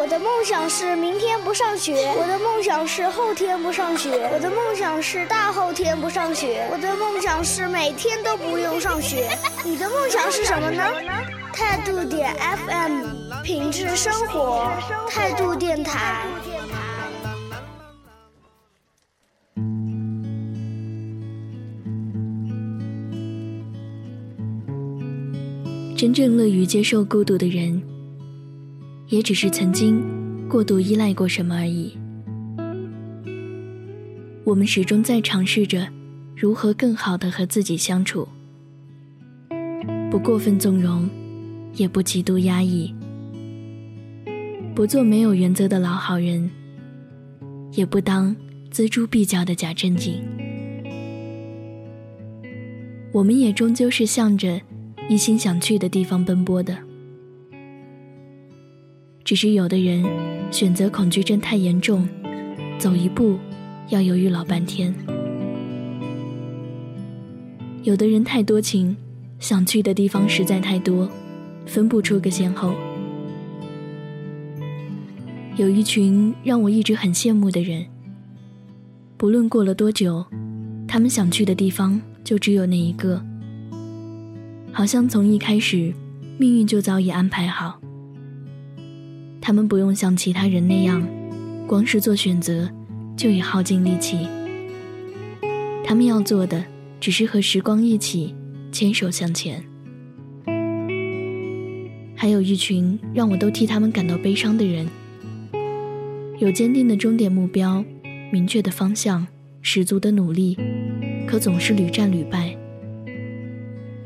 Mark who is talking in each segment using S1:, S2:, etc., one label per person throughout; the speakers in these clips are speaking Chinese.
S1: 我的梦想是明天不上学，我的梦想是后天不上学，我的梦想是大后天不上学，我的梦想是每天都不用上学。你的梦想是什么呢？态度点 FM，品质生活，态度电台。
S2: 真正乐于接受孤独的人，也只是曾经过度依赖过什么而已。我们始终在尝试着如何更好的和自己相处，不过分纵容，也不极度压抑，不做没有原则的老好人，也不当锱铢必较的假正经。我们也终究是向着。一心想去的地方奔波的，只是有的人选择恐惧症太严重，走一步要犹豫老半天；有的人太多情，想去的地方实在太多，分不出个先后。有一群让我一直很羡慕的人，不论过了多久，他们想去的地方就只有那一个。好像从一开始，命运就早已安排好。他们不用像其他人那样，光是做选择就已耗尽力气。他们要做的，只是和时光一起牵手向前。还有一群让我都替他们感到悲伤的人，有坚定的终点目标，明确的方向，十足的努力，可总是屡战屡败。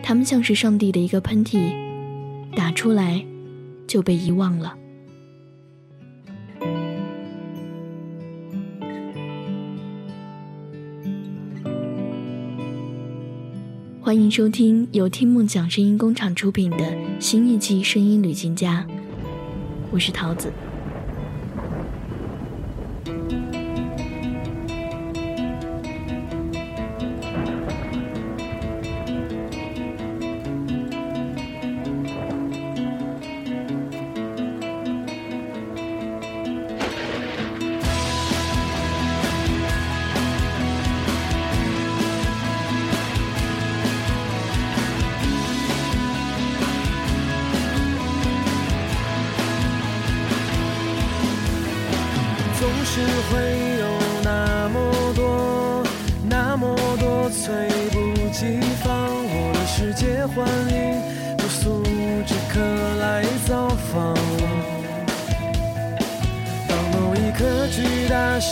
S2: 他们像是上帝的一个喷嚏，打出来就被遗忘了。欢迎收听由听梦想声音工厂出品的新一季《声音旅行家》，我是桃子。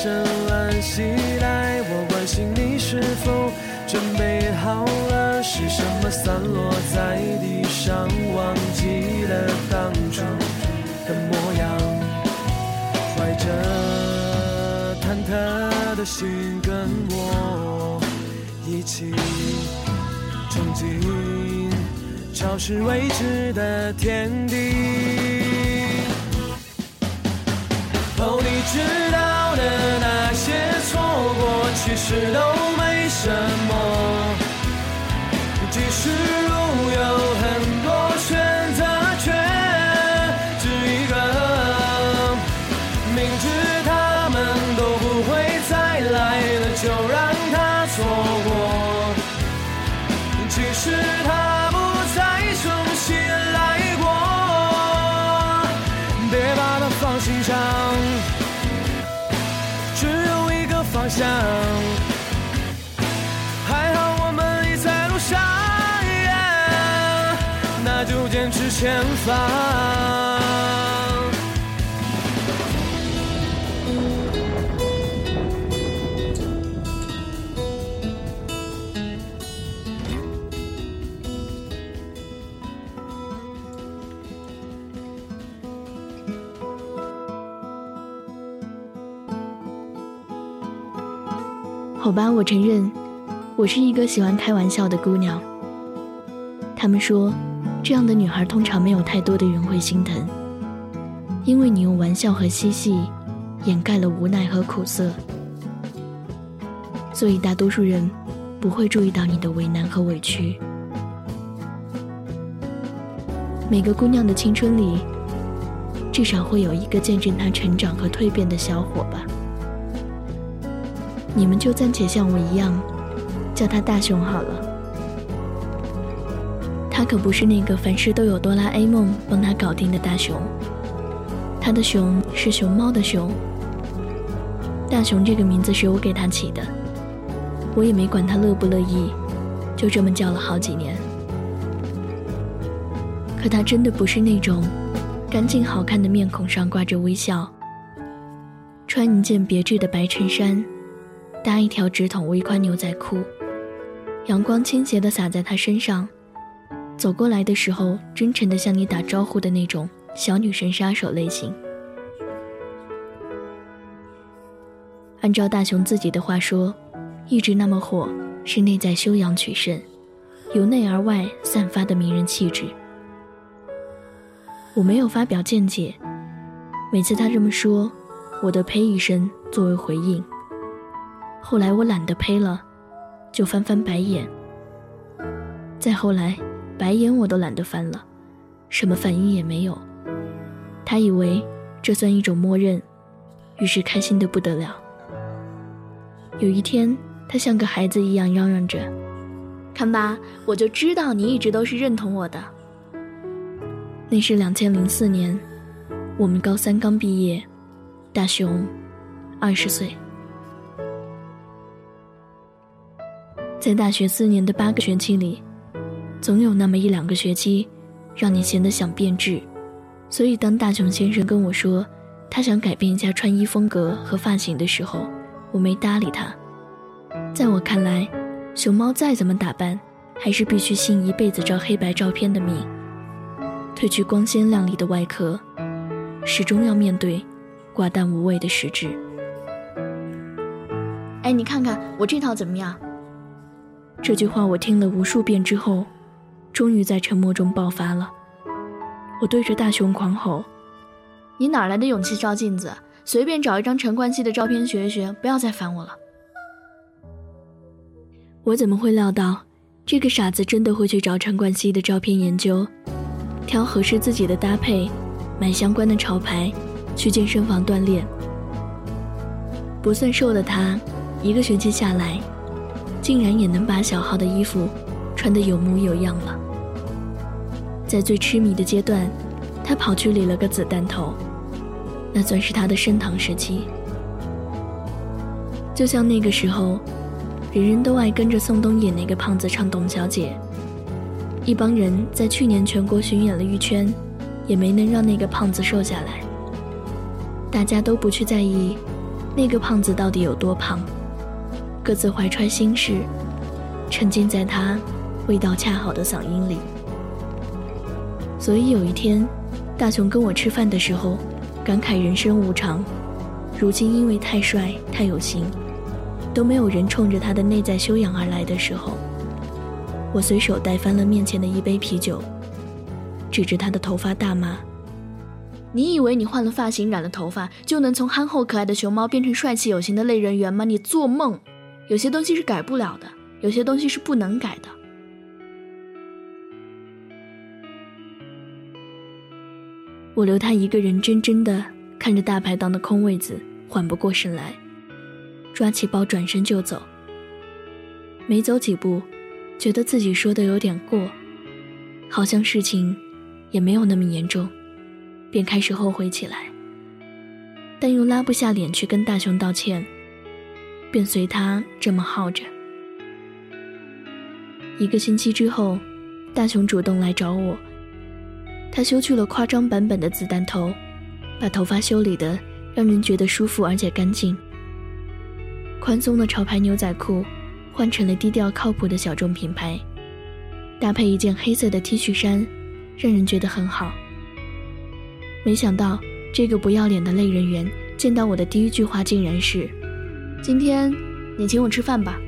S3: 巨大深蓝袭来，我关心你是否准备好了，是什么散落在地上，忘记了当初的模样，怀着。忐忑的心，跟我一起冲进潮湿未知的天地。哦，你知道的那些错过，其实都没什么。即使路有很方。
S2: 好吧，我承认，我是一个喜欢开玩笑的姑娘。他们说，这样的女孩通常没有太多的人会心疼，因为你用玩笑和嬉戏掩盖了无奈和苦涩，所以大多数人不会注意到你的为难和委屈。每个姑娘的青春里，至少会有一个见证她成长和蜕变的小伙吧。你们就暂且像我一样，叫他大雄好了。他可不是那个凡事都有哆啦 A 梦帮他搞定的大雄，他的熊是熊猫的熊。大雄这个名字是我给他起的，我也没管他乐不乐意，就这么叫了好几年。可他真的不是那种干净好看的面孔上挂着微笑，穿一件别致的白衬衫。搭一条直筒微宽牛仔裤，阳光倾斜的洒在他身上，走过来的时候真诚地向你打招呼的那种小女神杀手类型。按照大雄自己的话说，一直那么火是内在修养取胜，由内而外散发的迷人气质。我没有发表见解，每次他这么说，我都呸一声作为回应。后来我懒得呸了，就翻翻白眼。再后来，白眼我都懒得翻了，什么反应也没有。他以为这算一种默认，于是开心的不得了。有一天，他像个孩子一样嚷嚷着：“看吧，我就知道你一直都是认同我的。”那是两千零四年，我们高三刚毕业，大雄二十岁。在大学四年的八个学期里，总有那么一两个学期，让你闲得想变质。所以，当大熊先生跟我说他想改变一下穿衣风格和发型的时候，我没搭理他。在我看来，熊猫再怎么打扮，还是必须信一辈子照黑白照片的命。褪去光鲜亮丽的外壳，始终要面对寡淡无味的实质。哎，你看看我这套怎么样？这句话我听了无数遍之后，终于在沉默中爆发了。我对着大熊狂吼：“你哪来的勇气照镜子？随便找一张陈冠希的照片学一学，不要再烦我了。”我怎么会料到，这个傻子真的会去找陈冠希的照片研究，挑合适自己的搭配，买相关的潮牌，去健身房锻炼。不算瘦的他，一个学期下来。竟然也能把小号的衣服穿得有模有样了。在最痴迷的阶段，他跑去理了个子弹头，那算是他的升堂时期。就像那个时候，人人都爱跟着宋冬野那个胖子唱《董小姐》，一帮人在去年全国巡演了一圈，也没能让那个胖子瘦下来。大家都不去在意那个胖子到底有多胖。各自怀揣心事，沉浸在他味道恰好的嗓音里。所以有一天，大雄跟我吃饭的时候，感慨人生无常。如今因为太帅太有型，都没有人冲着他的内在修养而来的时候，我随手带翻了面前的一杯啤酒，指着他的头发大骂：“你以为你换了发型、染了头发，就能从憨厚可爱的熊猫变成帅气有型的类人猿吗？你做梦！”有些东西是改不了的，有些东西是不能改的。我留他一个人，怔怔的看着大排档的空位子，缓不过神来，抓起包转身就走。没走几步，觉得自己说的有点过，好像事情也没有那么严重，便开始后悔起来，但又拉不下脸去跟大雄道歉。便随他这么耗着。一个星期之后，大雄主动来找我。他修去了夸张版本的子弹头，把头发修理的让人觉得舒服而且干净。宽松的潮牌牛仔裤换成了低调靠谱的小众品牌，搭配一件黑色的 T 恤衫，让人觉得很好。没想到这个不要脸的类人猿见到我的第一句话竟然是。今天你请我吃饭吧，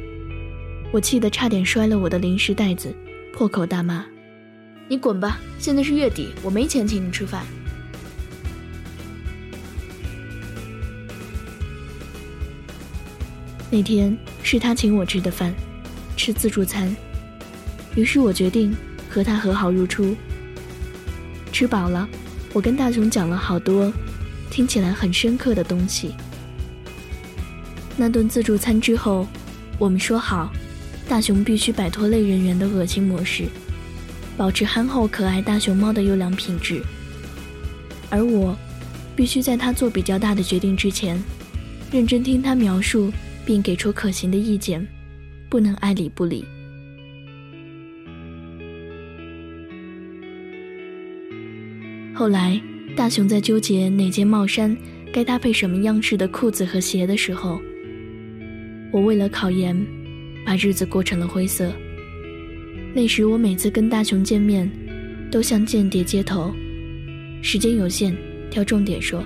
S2: 我气得差点摔了我的零食袋子，破口大骂：“你滚吧！现在是月底，我没钱请你吃饭。”那天是他请我吃的饭，吃自助餐，于是我决定和他和好如初。吃饱了，我跟大雄讲了好多听起来很深刻的东西。那顿自助餐之后，我们说好，大雄必须摆脱类人猿的恶心模式，保持憨厚可爱大熊猫的优良品质，而我必须在他做比较大的决定之前，认真听他描述并给出可行的意见，不能爱理不理。后来，大雄在纠结哪件帽衫该搭配什么样式的裤子和鞋的时候，我为了考研，把日子过成了灰色。那时我每次跟大雄见面，都像间谍接头，时间有限，挑重点说。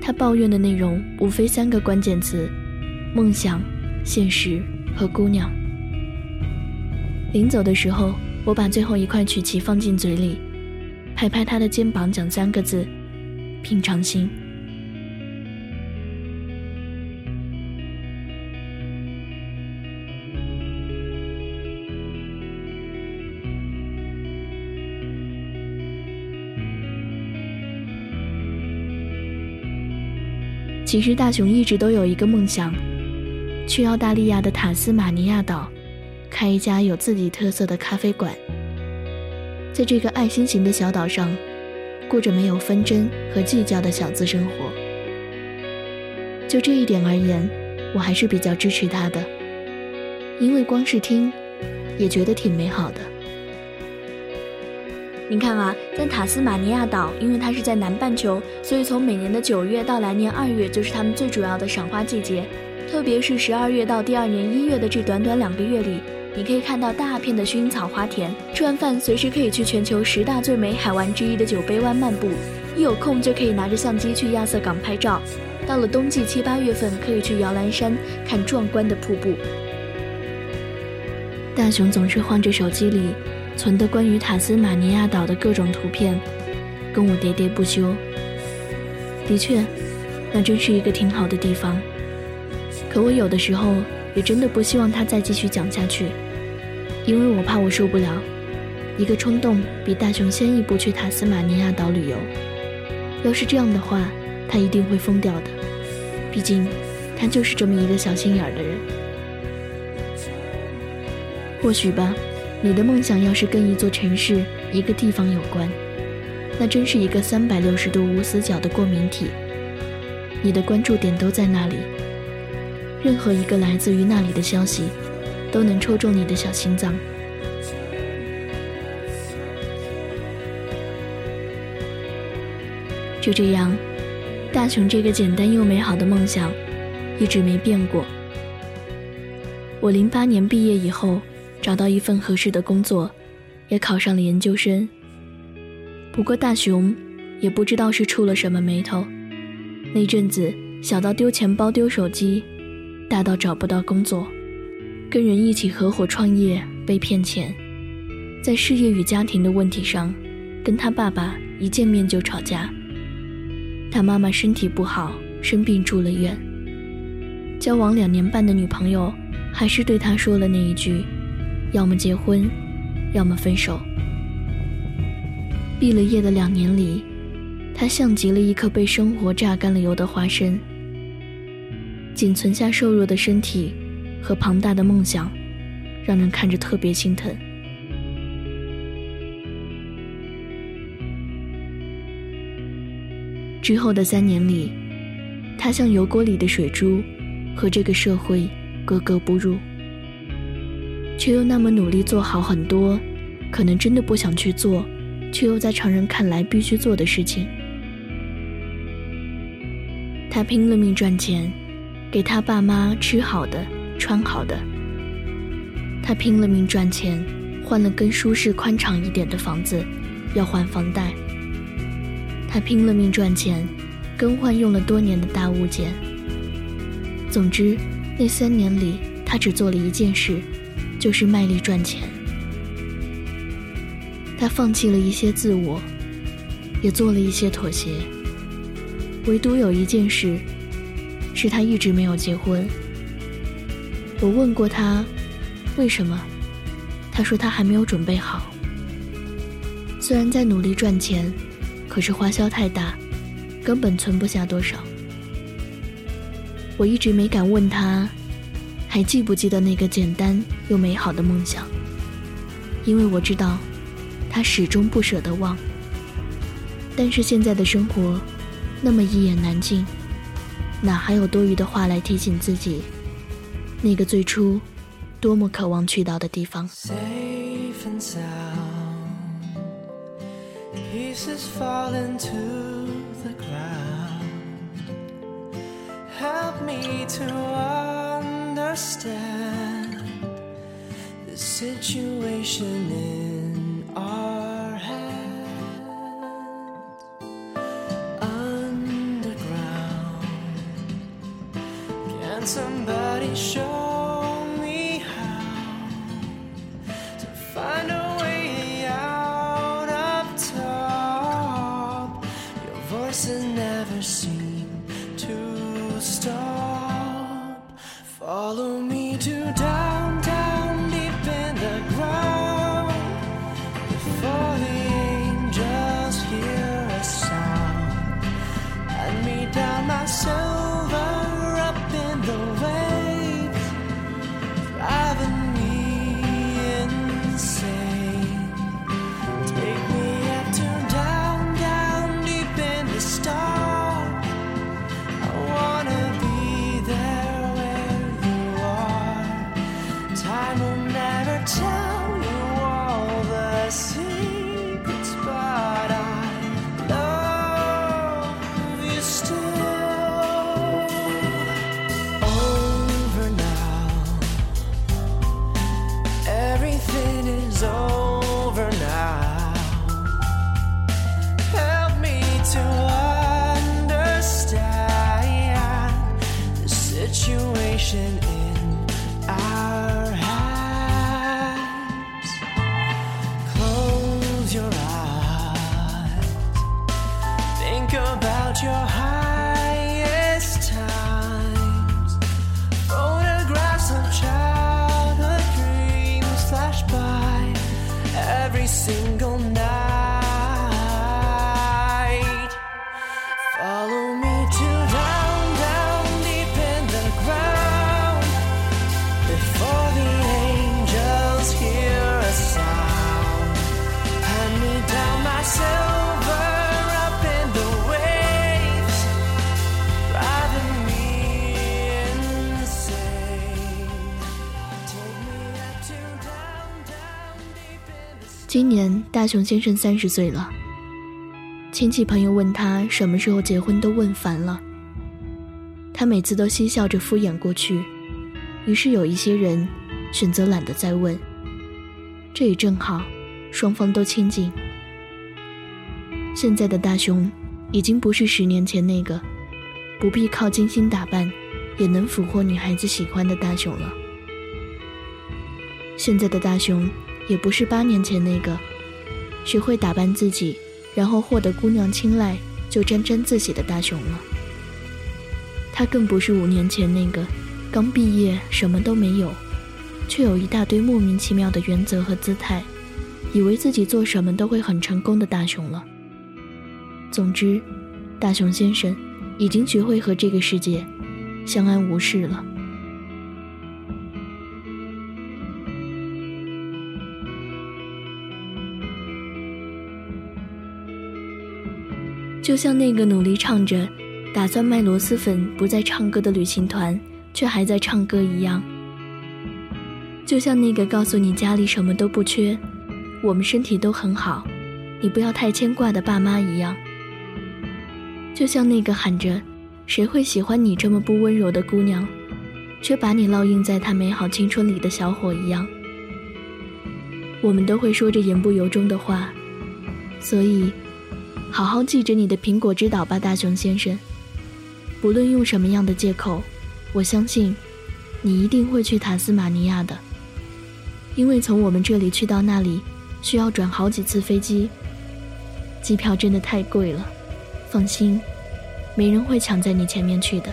S2: 他抱怨的内容无非三个关键词：梦想、现实和姑娘。临走的时候，我把最后一块曲奇放进嘴里。拍拍他的肩膀，讲三个字：平常心。其实大雄一直都有一个梦想，去澳大利亚的塔斯马尼亚岛，开一家有自己特色的咖啡馆。在这个爱心型的小岛上，过着没有纷争和计较的小资生活。就这一点而言，我还是比较支持他的，因为光是听，也觉得挺美好的。你看啊，在塔斯马尼亚岛，因为它是在南半球，所以从每年的九月到来年二月，就是他们最主要的赏花季节。特别是十二月到第二年一月的这短短两个月里。你可以看到大片的薰衣草花田，吃完饭随时可以去全球十大最美海湾之一的酒杯湾漫步，一有空就可以拿着相机去亚瑟港拍照。到了冬季七八月份，可以去摇篮山看壮观的瀑布。大雄总是晃着手机里存的关于塔斯马尼亚岛的各种图片，跟我喋喋不休。的确，那真是一个挺好的地方。可我有的时候也真的不希望他再继续讲下去。因为我怕我受不了，一个冲动比大雄先一步去塔斯马尼亚岛旅游。要是这样的话，他一定会疯掉的。毕竟，他就是这么一个小心眼儿的人。或许吧，你的梦想要是跟一座城市、一个地方有关，那真是一个三百六十度无死角的过敏体。你的关注点都在那里，任何一个来自于那里的消息。都能戳中你的小心脏。就这样，大雄这个简单又美好的梦想一直没变过。我零八年毕业以后，找到一份合适的工作，也考上了研究生。不过大雄也不知道是出了什么眉头，那阵子小到丢钱包、丢手机，大到找不到工作。跟人一起合伙创业被骗钱，在事业与家庭的问题上，跟他爸爸一见面就吵架。他妈妈身体不好，生病住了院。交往两年半的女朋友，还是对他说了那一句：要么结婚，要么分手。毕了业的两年里，他像极了一颗被生活榨干了油的花生，仅存下瘦弱的身体。和庞大的梦想，让人看着特别心疼。之后的三年里，他像油锅里的水珠，和这个社会格格不入，却又那么努力做好很多可能真的不想去做，却又在常人看来必须做的事情。他拼了命赚钱，给他爸妈吃好的。穿好的，他拼了命赚钱，换了更舒适宽敞一点的房子，要还房贷。他拼了命赚钱，更换用了多年的大物件。总之，那三年里，他只做了一件事，就是卖力赚钱。他放弃了一些自我，也做了一些妥协。唯独有一件事，是他一直没有结婚。我问过他，为什么？他说他还没有准备好。虽然在努力赚钱，可是花销太大，根本存不下多少。我一直没敢问他，还记不记得那个简单又美好的梦想？因为我知道，他始终不舍得忘。但是现在的生活，那么一言难尽，哪还有多余的话来提醒自己，那个最初多么渴望去到的地方
S3: understand. The situation in ocean
S2: 今年大熊先生三十岁了，亲戚朋友问他什么时候结婚都问烦了，他每次都嬉笑着敷衍过去，于是有一些人选择懒得再问。这也正好，双方都清静。现在的大熊已经不是十年前那个不必靠精心打扮也能俘获女孩子喜欢的大熊了。现在的大熊也不是八年前那个学会打扮自己，然后获得姑娘青睐就沾沾自喜的大熊了。他更不是五年前那个刚毕业什么都没有，却有一大堆莫名其妙的原则和姿态，以为自己做什么都会很成功的大熊了。总之，大熊先生已经学会和这个世界相安无事了。就像那个努力唱着打算卖螺蛳粉不再唱歌的旅行团，却还在唱歌一样；就像那个告诉你家里什么都不缺，我们身体都很好，你不要太牵挂的爸妈一样；就像那个喊着“谁会喜欢你这么不温柔的姑娘”，却把你烙印在她美好青春里的小伙一样。我们都会说着言不由衷的话，所以。好好记着你的苹果之岛吧，大熊先生。不论用什么样的借口，我相信，你一定会去塔斯马尼亚的。因为从我们这里去到那里，需要转好几次飞机，机票真的太贵了。放心，没人会抢在你前面去的。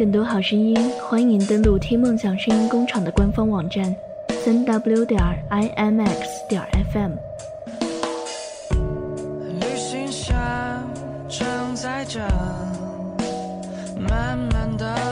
S2: 更多好声音欢迎登录听梦想声音工厂的官方网站三 w 点 imx 点 fm
S3: 旅行箱承载着满满的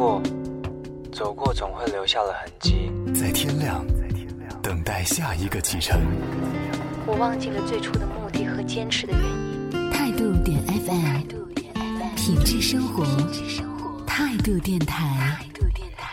S4: 过走过总会留下了痕迹。
S5: 在天亮等待下一个启程。
S6: 我忘记了最初的目的和坚持的原因。
S7: 态度点 fm 品质生活。态度电台。
S6: 态度电台。